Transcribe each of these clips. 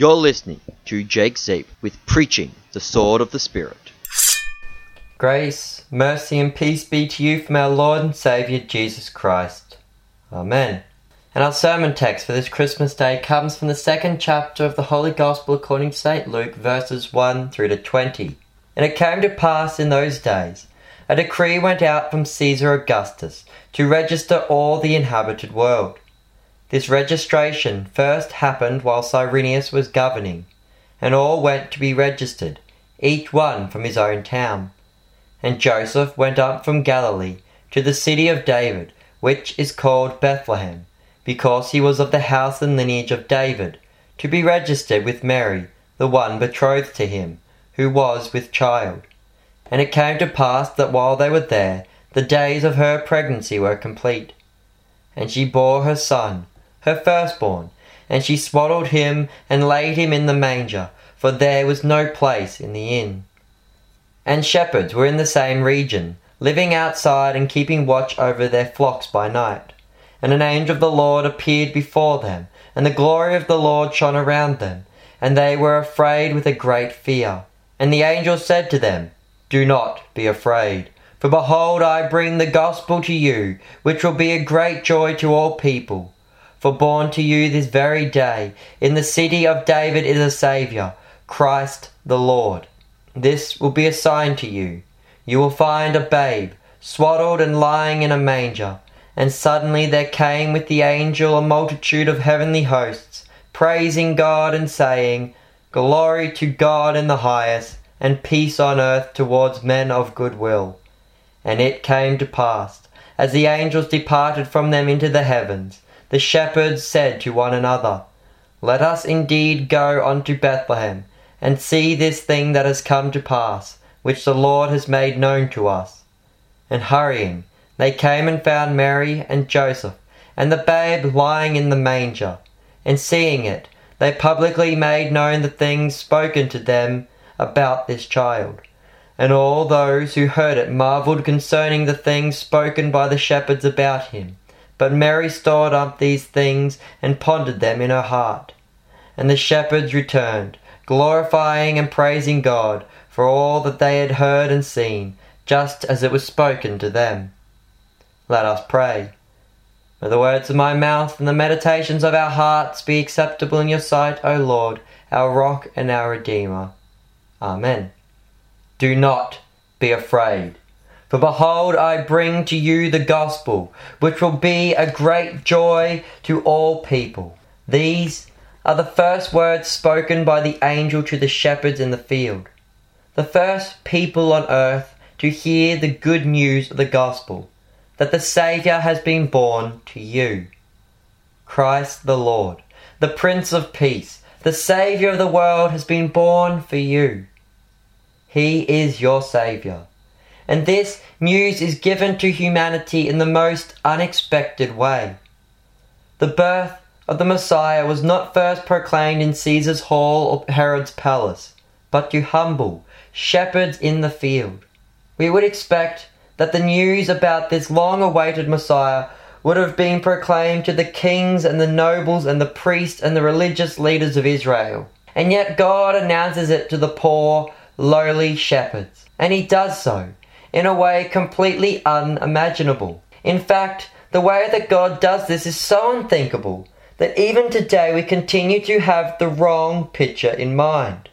You're listening to Jake Zabel with Preaching the Sword of the Spirit. Grace, mercy, and peace be to you from our Lord and Saviour Jesus Christ. Amen. And our sermon text for this Christmas day comes from the second chapter of the Holy Gospel according to St. Luke, verses 1 through to 20. And it came to pass in those days, a decree went out from Caesar Augustus to register all the inhabited world. This registration first happened while Cyrenius was governing, and all went to be registered, each one from his own town. And Joseph went up from Galilee to the city of David, which is called Bethlehem, because he was of the house and lineage of David, to be registered with Mary, the one betrothed to him, who was with child. And it came to pass that while they were there, the days of her pregnancy were complete. And she bore her son, her firstborn, and she swaddled him and laid him in the manger, for there was no place in the inn. And shepherds were in the same region, living outside and keeping watch over their flocks by night. And an angel of the Lord appeared before them, and the glory of the Lord shone around them, and they were afraid with a great fear. And the angel said to them, Do not be afraid, for behold, I bring the gospel to you, which will be a great joy to all people. For born to you this very day, in the city of David is a Saviour, Christ the Lord. This will be a sign to you. You will find a babe, swaddled and lying in a manger. And suddenly there came with the angel a multitude of heavenly hosts, praising God and saying, Glory to God in the highest, and peace on earth towards men of good will. And it came to pass, as the angels departed from them into the heavens, the shepherds said to one another, Let us indeed go unto Bethlehem, and see this thing that has come to pass, which the Lord has made known to us. And hurrying, they came and found Mary and Joseph, and the babe lying in the manger. And seeing it, they publicly made known the things spoken to them about this child. And all those who heard it marveled concerning the things spoken by the shepherds about him. But Mary stored up these things and pondered them in her heart. And the shepherds returned, glorifying and praising God for all that they had heard and seen, just as it was spoken to them. Let us pray. May the words of my mouth and the meditations of our hearts be acceptable in your sight, O Lord, our rock and our Redeemer. Amen. Do not be afraid. For behold, I bring to you the gospel, which will be a great joy to all people. These are the first words spoken by the angel to the shepherds in the field, the first people on earth to hear the good news of the gospel, that the Saviour has been born to you. Christ the Lord, the Prince of Peace, the Saviour of the world, has been born for you. He is your Saviour and this news is given to humanity in the most unexpected way. The birth of the Messiah was not first proclaimed in Caesar's hall or Herod's palace, but to humble shepherds in the field. We would expect that the news about this long awaited Messiah would have been proclaimed to the kings and the nobles and the priests and the religious leaders of Israel. And yet God announces it to the poor, lowly shepherds. And he does so in a way completely unimaginable. In fact, the way that God does this is so unthinkable that even today we continue to have the wrong picture in mind.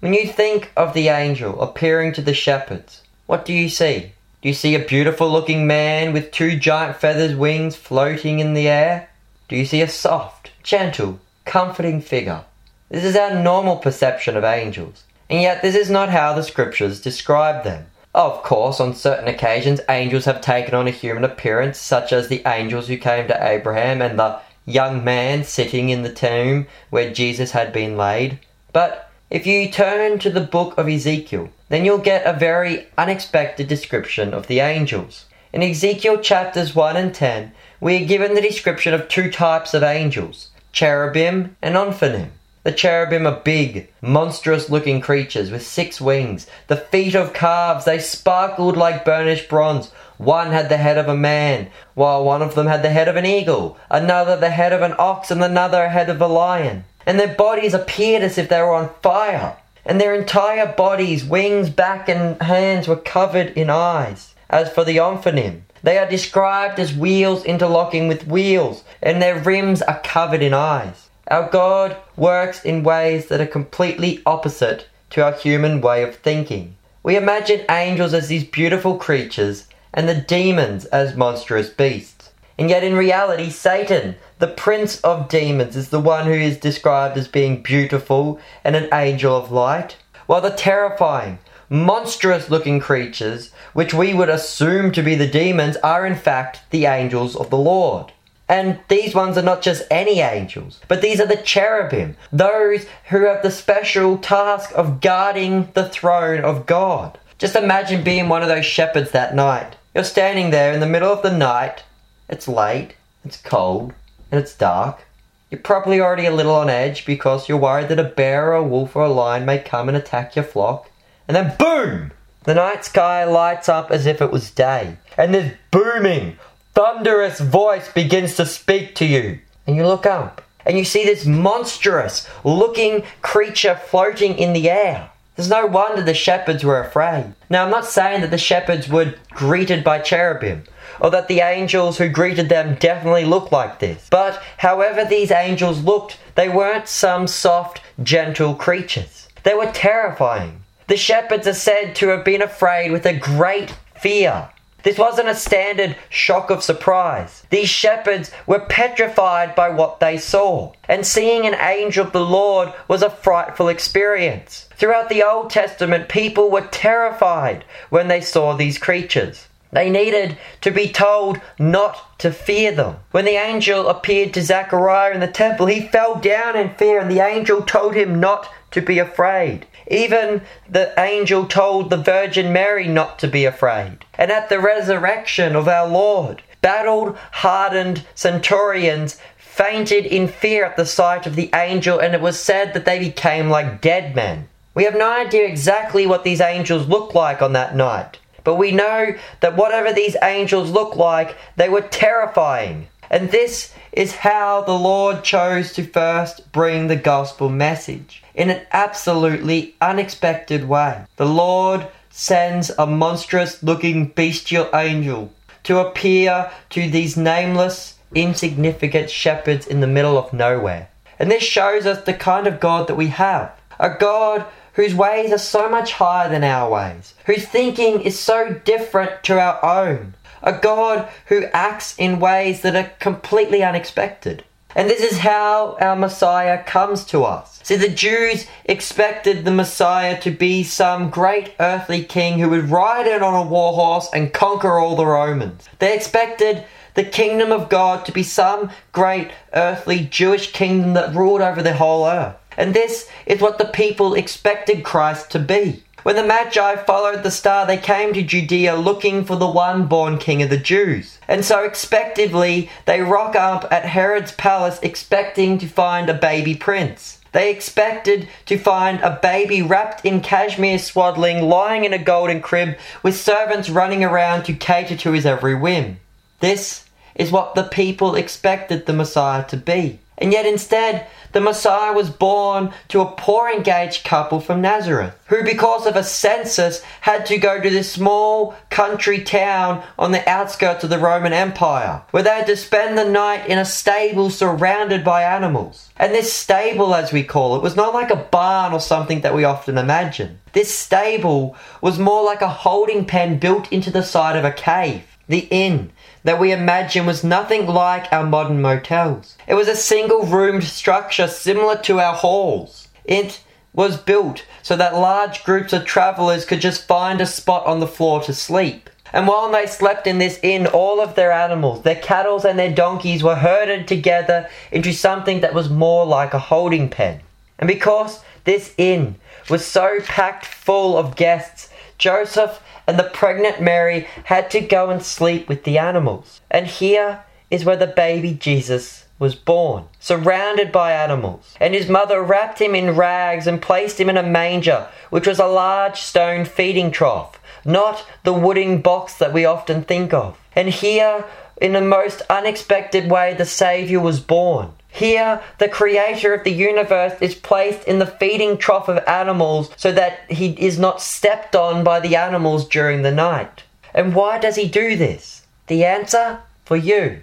When you think of the angel appearing to the shepherds, what do you see? Do you see a beautiful looking man with two giant feathers wings floating in the air? Do you see a soft, gentle, comforting figure? This is our normal perception of angels, and yet this is not how the scriptures describe them. Of course, on certain occasions, angels have taken on a human appearance, such as the angels who came to Abraham and the young man sitting in the tomb where Jesus had been laid. But if you turn to the book of Ezekiel, then you'll get a very unexpected description of the angels. In Ezekiel chapters 1 and 10, we are given the description of two types of angels cherubim and ophanim. The cherubim are big, monstrous looking creatures with six wings. The feet of calves, they sparkled like burnished bronze. One had the head of a man, while one of them had the head of an eagle, another the head of an ox, and another head of a lion. and their bodies appeared as if they were on fire, and their entire bodies, wings, back, and hands were covered in eyes. As for the Ophanim, they are described as wheels interlocking with wheels, and their rims are covered in eyes. Our God works in ways that are completely opposite to our human way of thinking. We imagine angels as these beautiful creatures and the demons as monstrous beasts. And yet, in reality, Satan, the prince of demons, is the one who is described as being beautiful and an angel of light, while the terrifying, monstrous looking creatures, which we would assume to be the demons, are in fact the angels of the Lord. And these ones are not just any angels, but these are the cherubim, those who have the special task of guarding the throne of God. Just imagine being one of those shepherds that night. You're standing there in the middle of the night, it's late, it's cold, and it's dark. You're probably already a little on edge because you're worried that a bear or a wolf or a lion may come and attack your flock. And then boom! The night sky lights up as if it was day. And there's booming, thunderous voice begins to speak to you. And you look up and you see this monstrous looking creature floating in the air. There's no wonder the shepherds were afraid. Now, I'm not saying that the shepherds were greeted by cherubim, or that the angels who greeted them definitely looked like this. But however these angels looked, they weren't some soft, gentle creatures. They were terrifying. The shepherds are said to have been afraid with a great fear. This wasn't a standard shock of surprise. These shepherds were petrified by what they saw, and seeing an angel of the Lord was a frightful experience. Throughout the Old Testament, people were terrified when they saw these creatures. They needed to be told not to fear them. When the angel appeared to Zechariah in the temple, he fell down in fear, and the angel told him not to be afraid. Even the angel told the Virgin Mary not to be afraid. And at the resurrection of our Lord, battled, hardened centurions fainted in fear at the sight of the angel, and it was said that they became like dead men. We have no idea exactly what these angels looked like on that night, but we know that whatever these angels looked like, they were terrifying. And this is how the Lord chose to first bring the gospel message in an absolutely unexpected way. The Lord sends a monstrous looking bestial angel to appear to these nameless, insignificant shepherds in the middle of nowhere. And this shows us the kind of God that we have. A God whose ways are so much higher than our ways, whose thinking is so different to our own. A God who acts in ways that are completely unexpected. And this is how our Messiah comes to us. See, the Jews expected the Messiah to be some great earthly king who would ride in on a war horse and conquer all the Romans. They expected the kingdom of God to be some great earthly Jewish kingdom that ruled over the whole earth. And this is what the people expected Christ to be. When the Magi followed the star, they came to Judea looking for the one born king of the Jews. And so, expectedly, they rock up at Herod's palace expecting to find a baby prince. They expected to find a baby wrapped in cashmere swaddling, lying in a golden crib, with servants running around to cater to his every whim. This is what the people expected the Messiah to be. And yet instead, the Messiah was born to a poor engaged couple from Nazareth, who, because of a census, had to go to this small country town on the outskirts of the Roman Empire, where they had to spend the night in a stable surrounded by animals. And this stable, as we call it, was not like a barn or something that we often imagine. This stable was more like a holding pen built into the side of a cave. The inn that we imagine was nothing like our modern motels. It was a single roomed structure similar to our halls. It was built so that large groups of travellers could just find a spot on the floor to sleep. And while they slept in this inn, all of their animals, their cattle and their donkeys, were herded together into something that was more like a holding pen. And because this inn was so packed full of guests, Joseph and the pregnant Mary had to go and sleep with the animals. And here is where the baby Jesus was born, surrounded by animals. And his mother wrapped him in rags and placed him in a manger, which was a large stone feeding trough, not the wooden box that we often think of. And here, in the most unexpected way, the Saviour was born. Here, the creator of the universe is placed in the feeding trough of animals so that he is not stepped on by the animals during the night. And why does he do this? The answer? For you.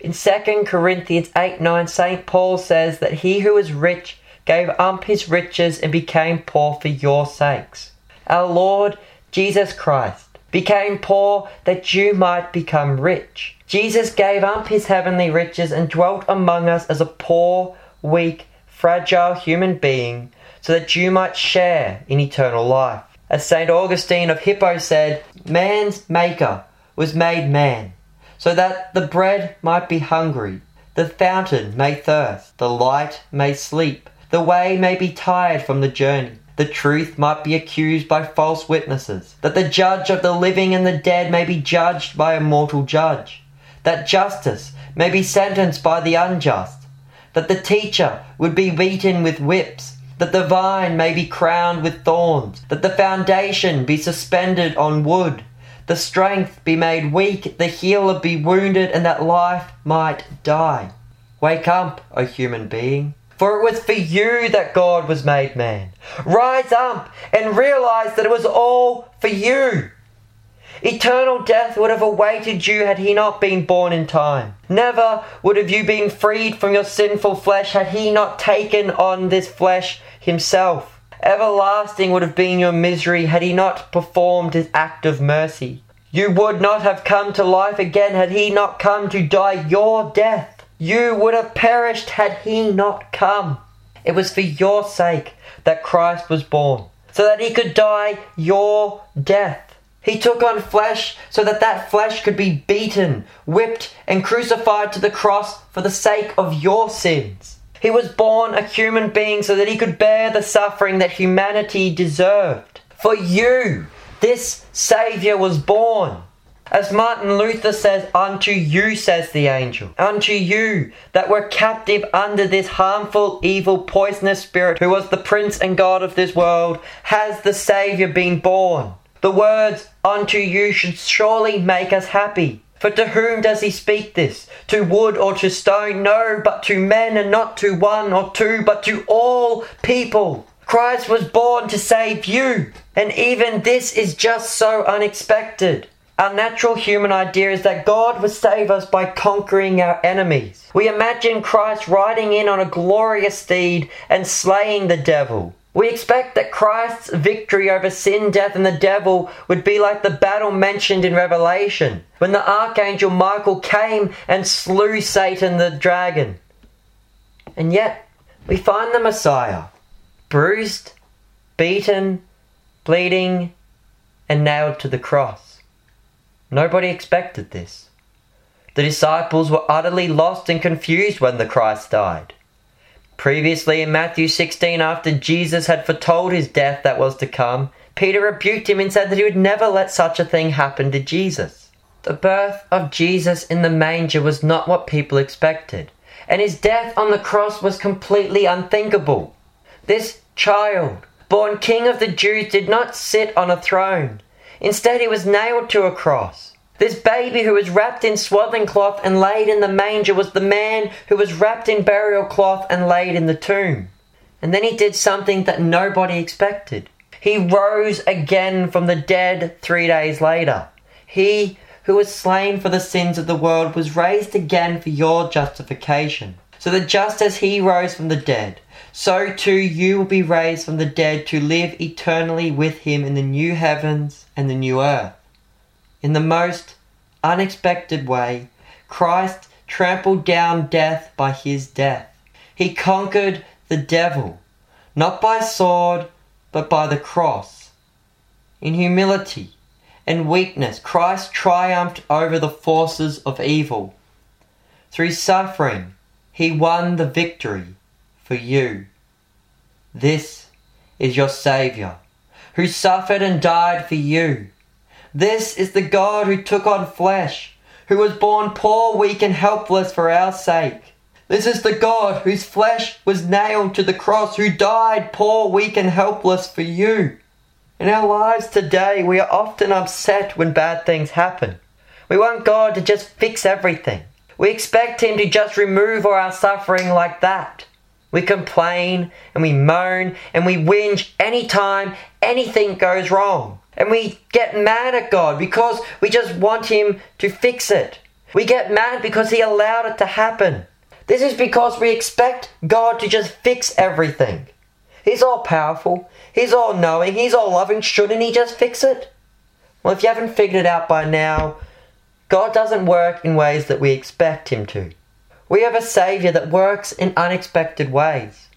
In 2 Corinthians 8 9, St. Paul says that he who is rich gave up his riches and became poor for your sakes. Our Lord Jesus Christ became poor that you might become rich. Jesus gave up his heavenly riches and dwelt among us as a poor, weak, fragile human being so that you might share in eternal life. As St. Augustine of Hippo said, Man's maker was made man so that the bread might be hungry, the fountain may thirst, the light may sleep, the way may be tired from the journey. The truth might be accused by false witnesses, that the judge of the living and the dead may be judged by a mortal judge, that justice may be sentenced by the unjust, that the teacher would be beaten with whips, that the vine may be crowned with thorns, that the foundation be suspended on wood, the strength be made weak, the healer be wounded, and that life might die. Wake up, O human being, for it was for you that God was made man. Rise up and realize that it was all for you. Eternal death would have awaited you had he not been born in time. Never would have you been freed from your sinful flesh had he not taken on this flesh himself. Everlasting would have been your misery had he not performed his act of mercy. You would not have come to life again had he not come to die your death. You would have perished had he not come. It was for your sake that Christ was born, so that he could die your death. He took on flesh so that that flesh could be beaten, whipped, and crucified to the cross for the sake of your sins. He was born a human being so that he could bear the suffering that humanity deserved. For you, this Saviour was born. As Martin Luther says, Unto you, says the angel, unto you that were captive under this harmful, evil, poisonous spirit, who was the prince and God of this world, has the Saviour been born. The words, unto you, should surely make us happy. For to whom does he speak this? To wood or to stone? No, but to men, and not to one or two, but to all people. Christ was born to save you, and even this is just so unexpected. Our natural human idea is that God would save us by conquering our enemies. We imagine Christ riding in on a glorious steed and slaying the devil. We expect that Christ's victory over sin, death, and the devil would be like the battle mentioned in Revelation, when the archangel Michael came and slew Satan the dragon. And yet, we find the Messiah bruised, beaten, bleeding, and nailed to the cross. Nobody expected this. The disciples were utterly lost and confused when the Christ died. Previously in Matthew 16, after Jesus had foretold his death that was to come, Peter rebuked him and said that he would never let such a thing happen to Jesus. The birth of Jesus in the manger was not what people expected, and his death on the cross was completely unthinkable. This child, born King of the Jews, did not sit on a throne. Instead, he was nailed to a cross. This baby who was wrapped in swaddling cloth and laid in the manger was the man who was wrapped in burial cloth and laid in the tomb. And then he did something that nobody expected. He rose again from the dead three days later. He who was slain for the sins of the world was raised again for your justification. So that just as he rose from the dead, so too you will be raised from the dead to live eternally with him in the new heavens and the new earth. In the most unexpected way, Christ trampled down death by his death. He conquered the devil, not by sword, but by the cross. In humility and weakness, Christ triumphed over the forces of evil. Through suffering, he won the victory for you. This is your Saviour, who suffered and died for you. This is the God who took on flesh, who was born poor, weak, and helpless for our sake. This is the God whose flesh was nailed to the cross, who died poor, weak, and helpless for you. In our lives today, we are often upset when bad things happen. We want God to just fix everything. We expect Him to just remove all our suffering like that. We complain and we moan and we whinge anytime anything goes wrong. And we get mad at God because we just want Him to fix it. We get mad because He allowed it to happen. This is because we expect God to just fix everything. He's all powerful, He's all knowing, He's all loving. Shouldn't He just fix it? Well, if you haven't figured it out by now, God doesn't work in ways that we expect Him to. We have a Saviour that works in unexpected ways.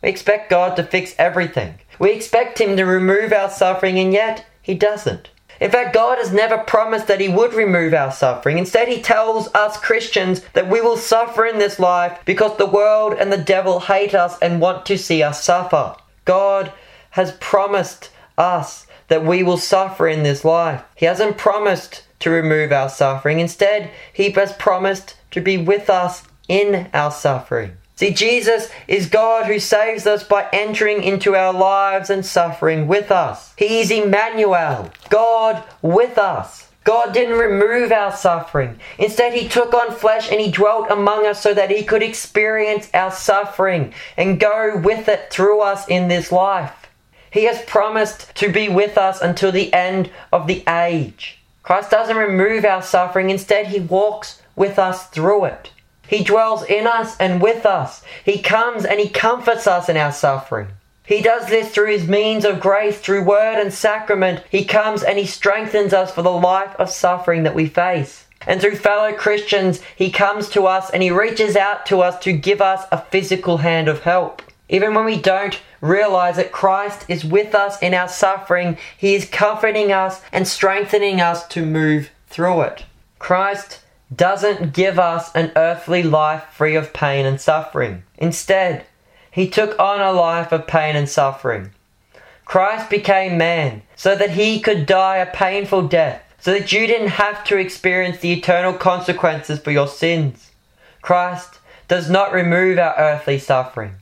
We expect God to fix everything. We expect Him to remove our suffering, and yet He doesn't. In fact, God has never promised that He would remove our suffering. Instead, He tells us Christians that we will suffer in this life because the world and the devil hate us and want to see us suffer. God has promised us that we will suffer in this life. He hasn't promised to remove our suffering. Instead, He has promised to be with us in our suffering. See, Jesus is God who saves us by entering into our lives and suffering with us. He is Emmanuel, God with us. God didn't remove our suffering. Instead, He took on flesh and He dwelt among us so that He could experience our suffering and go with it through us in this life. He has promised to be with us until the end of the age. Christ doesn't remove our suffering, instead, He walks with us through it. He dwells in us and with us. He comes and He comforts us in our suffering. He does this through His means of grace, through word and sacrament. He comes and He strengthens us for the life of suffering that we face. And through fellow Christians, He comes to us and He reaches out to us to give us a physical hand of help. Even when we don't realize that Christ is with us in our suffering, He is comforting us and strengthening us to move through it. Christ doesn't give us an earthly life free of pain and suffering. Instead, he took on a life of pain and suffering. Christ became man so that he could die a painful death, so that you didn't have to experience the eternal consequences for your sins. Christ does not remove our earthly suffering,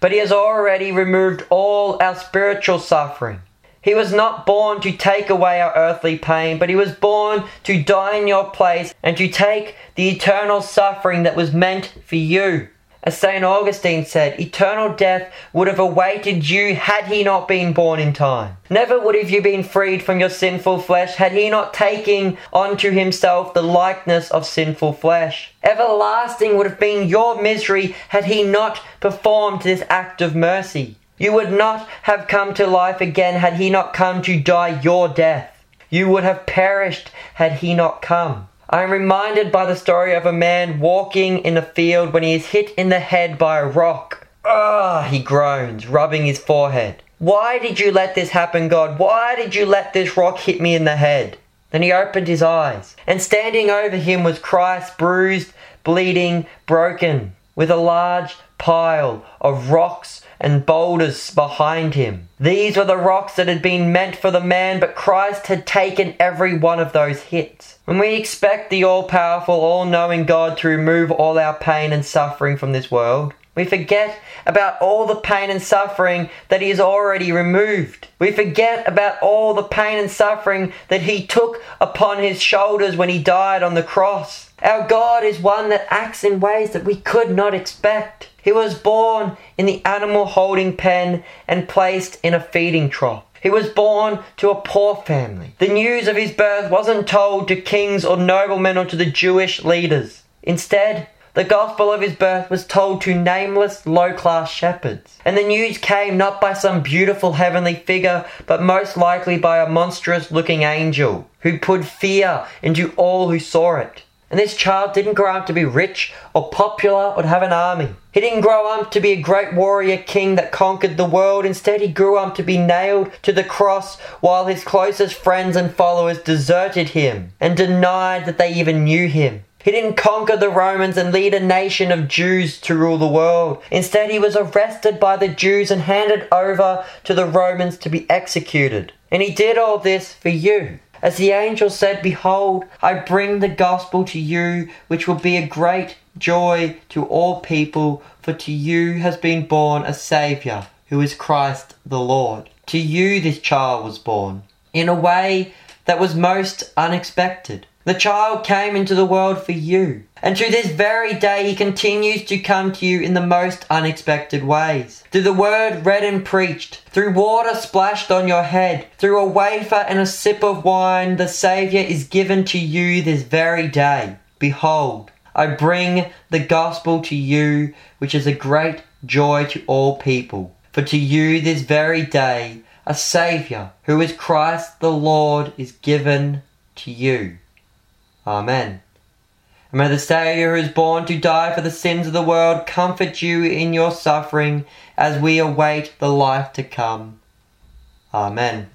but he has already removed all our spiritual suffering. He was not born to take away our earthly pain, but he was born to die in your place and to take the eternal suffering that was meant for you. As St. Augustine said, eternal death would have awaited you had he not been born in time. Never would have you been freed from your sinful flesh had he not taken unto himself the likeness of sinful flesh. Everlasting would have been your misery had he not performed this act of mercy. You would not have come to life again had he not come to die your death. You would have perished had he not come. I am reminded by the story of a man walking in a field when he is hit in the head by a rock. Ah, he groans, rubbing his forehead. Why did you let this happen, God? Why did you let this rock hit me in the head? Then he opened his eyes, and standing over him was Christ, bruised, bleeding, broken, with a large pile of rocks and boulders behind him. These were the rocks that had been meant for the man, but Christ had taken every one of those hits. When we expect the all powerful, all knowing God to remove all our pain and suffering from this world, we forget about all the pain and suffering that He has already removed. We forget about all the pain and suffering that He took upon His shoulders when He died on the cross. Our God is one that acts in ways that we could not expect. He was born in the animal holding pen and placed in a feeding trough. He was born to a poor family. The news of his birth wasn't told to kings or noblemen or to the Jewish leaders. Instead, the gospel of his birth was told to nameless, low class shepherds. And the news came not by some beautiful heavenly figure, but most likely by a monstrous looking angel who put fear into all who saw it. And this child didn't grow up to be rich or popular or to have an army. He didn't grow up to be a great warrior king that conquered the world. Instead, he grew up to be nailed to the cross while his closest friends and followers deserted him and denied that they even knew him. He didn't conquer the Romans and lead a nation of Jews to rule the world. Instead, he was arrested by the Jews and handed over to the Romans to be executed. And he did all this for you. As the angel said, Behold, I bring the gospel to you, which will be a great joy to all people, for to you has been born a Saviour, who is Christ the Lord. To you this child was born, in a way that was most unexpected. The child came into the world for you. And to this very day, he continues to come to you in the most unexpected ways. Through the word read and preached, through water splashed on your head, through a wafer and a sip of wine, the Saviour is given to you this very day. Behold, I bring the gospel to you, which is a great joy to all people. For to you this very day, a Saviour, who is Christ the Lord, is given to you. Amen. And may the Saviour who is born to die for the sins of the world comfort you in your suffering as we await the life to come. Amen.